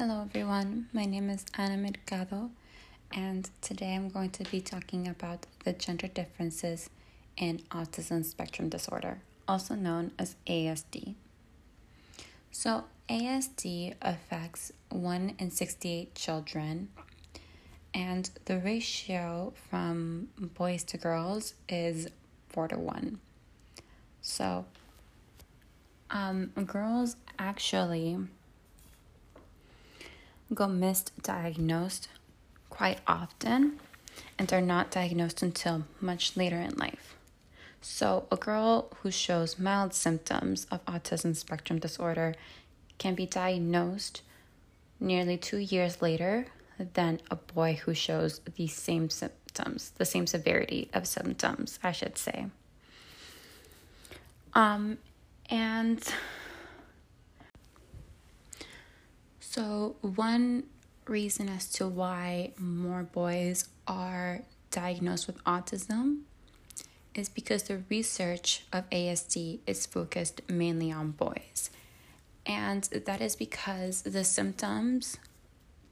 Hello, everyone. My name is Ana Mercado, and today I'm going to be talking about the gender differences in autism spectrum disorder, also known as ASD. So, ASD affects 1 in 68 children, and the ratio from boys to girls is 4 to 1. So, um, girls actually go misdiagnosed quite often and they're not diagnosed until much later in life. So, a girl who shows mild symptoms of autism spectrum disorder can be diagnosed nearly two years later than a boy who shows the same symptoms, the same severity of symptoms, I should say. Um, and so, one reason as to why more boys are diagnosed with autism is because the research of ASD is focused mainly on boys. And that is because the symptoms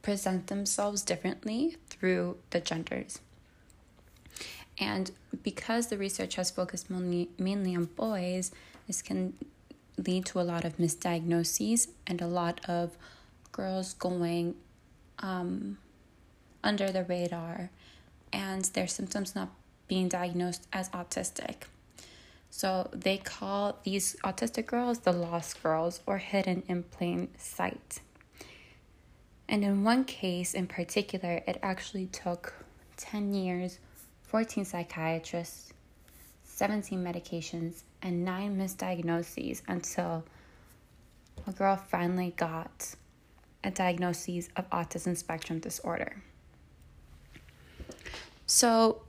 present themselves differently through the genders. And because the research has focused mainly, mainly on boys, this can lead to a lot of misdiagnoses and a lot of girls going um, under the radar and their symptoms not being diagnosed as autistic. So they call these autistic girls the lost girls or hidden in plain sight. And in one case in particular, it actually took 10 years, 14 psychiatrists, 17 medications, and 9 misdiagnoses until a girl finally got a diagnosis of autism spectrum disorder. So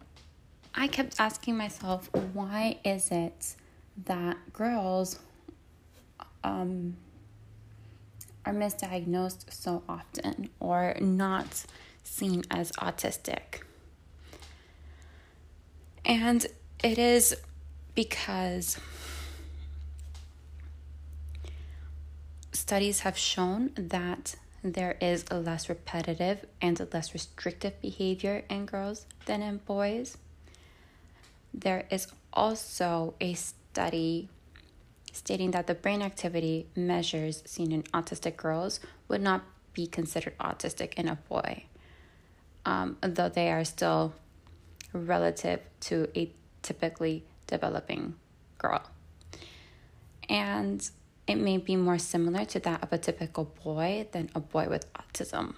I kept asking myself, why is it that girls um, are misdiagnosed so often or not seen as autistic? And it is because studies have shown that there is a less repetitive and less restrictive behavior in girls than in boys. There is also a study stating that the brain activity measures seen in autistic girls would not be considered autistic in a boy, um, though they are still relative to a typically developing girl. And it may be more similar to that of a typical boy than a boy with autism.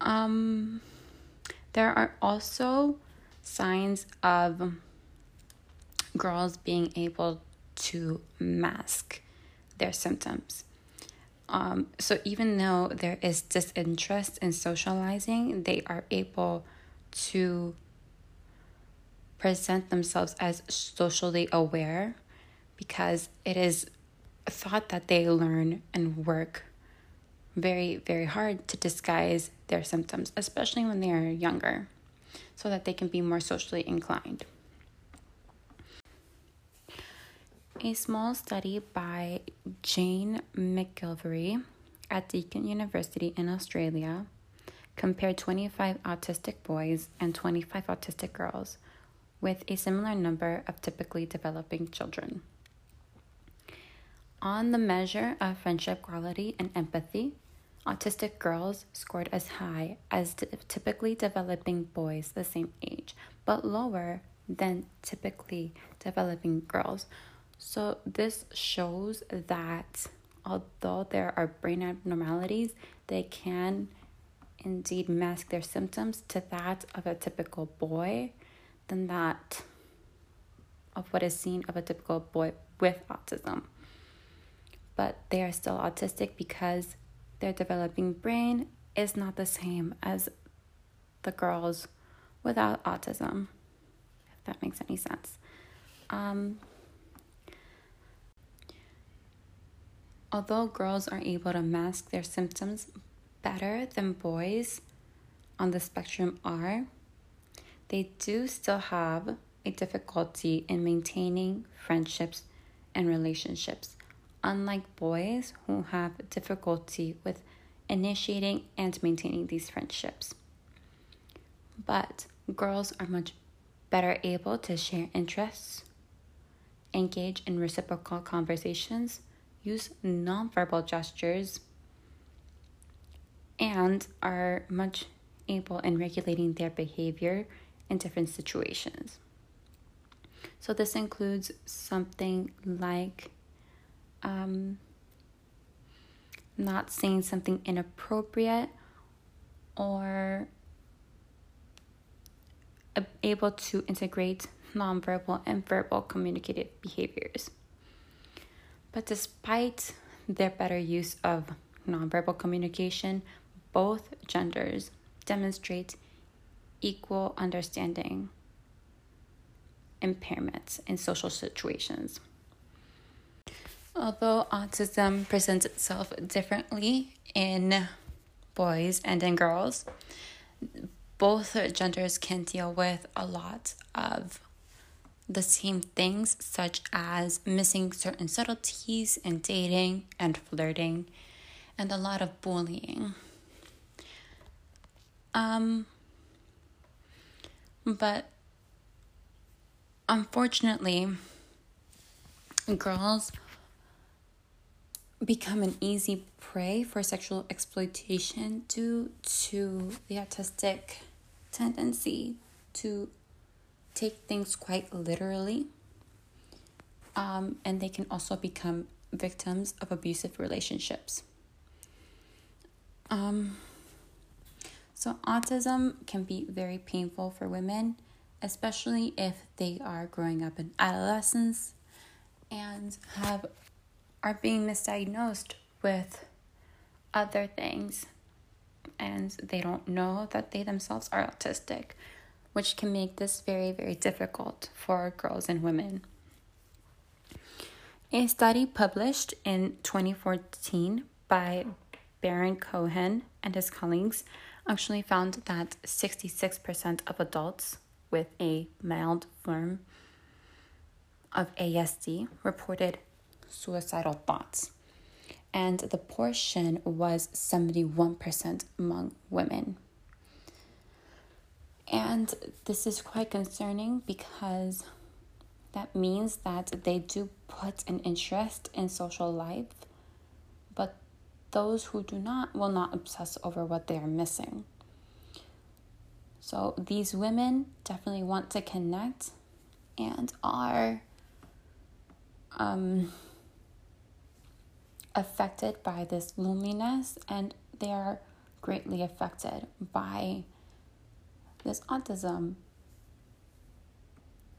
Um, there are also signs of girls being able to mask their symptoms. Um, so even though there is disinterest in socializing, they are able to present themselves as socially aware because it is thought that they learn and work very, very hard to disguise their symptoms, especially when they are younger, so that they can be more socially inclined. A small study by Jane McGillivray at Deakin University in Australia compared 25 autistic boys and 25 autistic girls with a similar number of typically developing children. On the measure of friendship quality and empathy, autistic girls scored as high as typically developing boys the same age, but lower than typically developing girls. So, this shows that although there are brain abnormalities, they can indeed mask their symptoms to that of a typical boy than that of what is seen of a typical boy with autism. But they are still autistic because their developing brain is not the same as the girls without autism, if that makes any sense. Um, although girls are able to mask their symptoms better than boys on the spectrum are, they do still have a difficulty in maintaining friendships and relationships, unlike boys who have difficulty with initiating and maintaining these friendships. But girls are much better able to share interests, engage in reciprocal conversations, use nonverbal gestures, and are much able in regulating their behavior in different situations. So, this includes something like um, not saying something inappropriate or able to integrate nonverbal and verbal communicative behaviors. But despite their better use of nonverbal communication, both genders demonstrate equal understanding impairments in social situations. Although autism presents itself differently in boys and in girls, both genders can deal with a lot of the same things, such as missing certain subtleties in dating and flirting, and a lot of bullying. Um, but unfortunately, girls become an easy prey for sexual exploitation due to the autistic tendency to take things quite literally. Um, and they can also become victims of abusive relationships. Um, so, autism can be very painful for women, especially if they are growing up in adolescence and have are being misdiagnosed with other things and they don't know that they themselves are autistic, which can make this very, very difficult for girls and women. A study published in 2014 by Baron Cohen and his colleagues actually found that 66% of adults with a mild form of ASD reported suicidal thoughts and the portion was 71% among women. And this is quite concerning because that means that they do put an interest in social life, but those who do not will not obsess over what they are missing. So these women definitely want to connect and are um, affected by this loneliness and they are greatly affected by this autism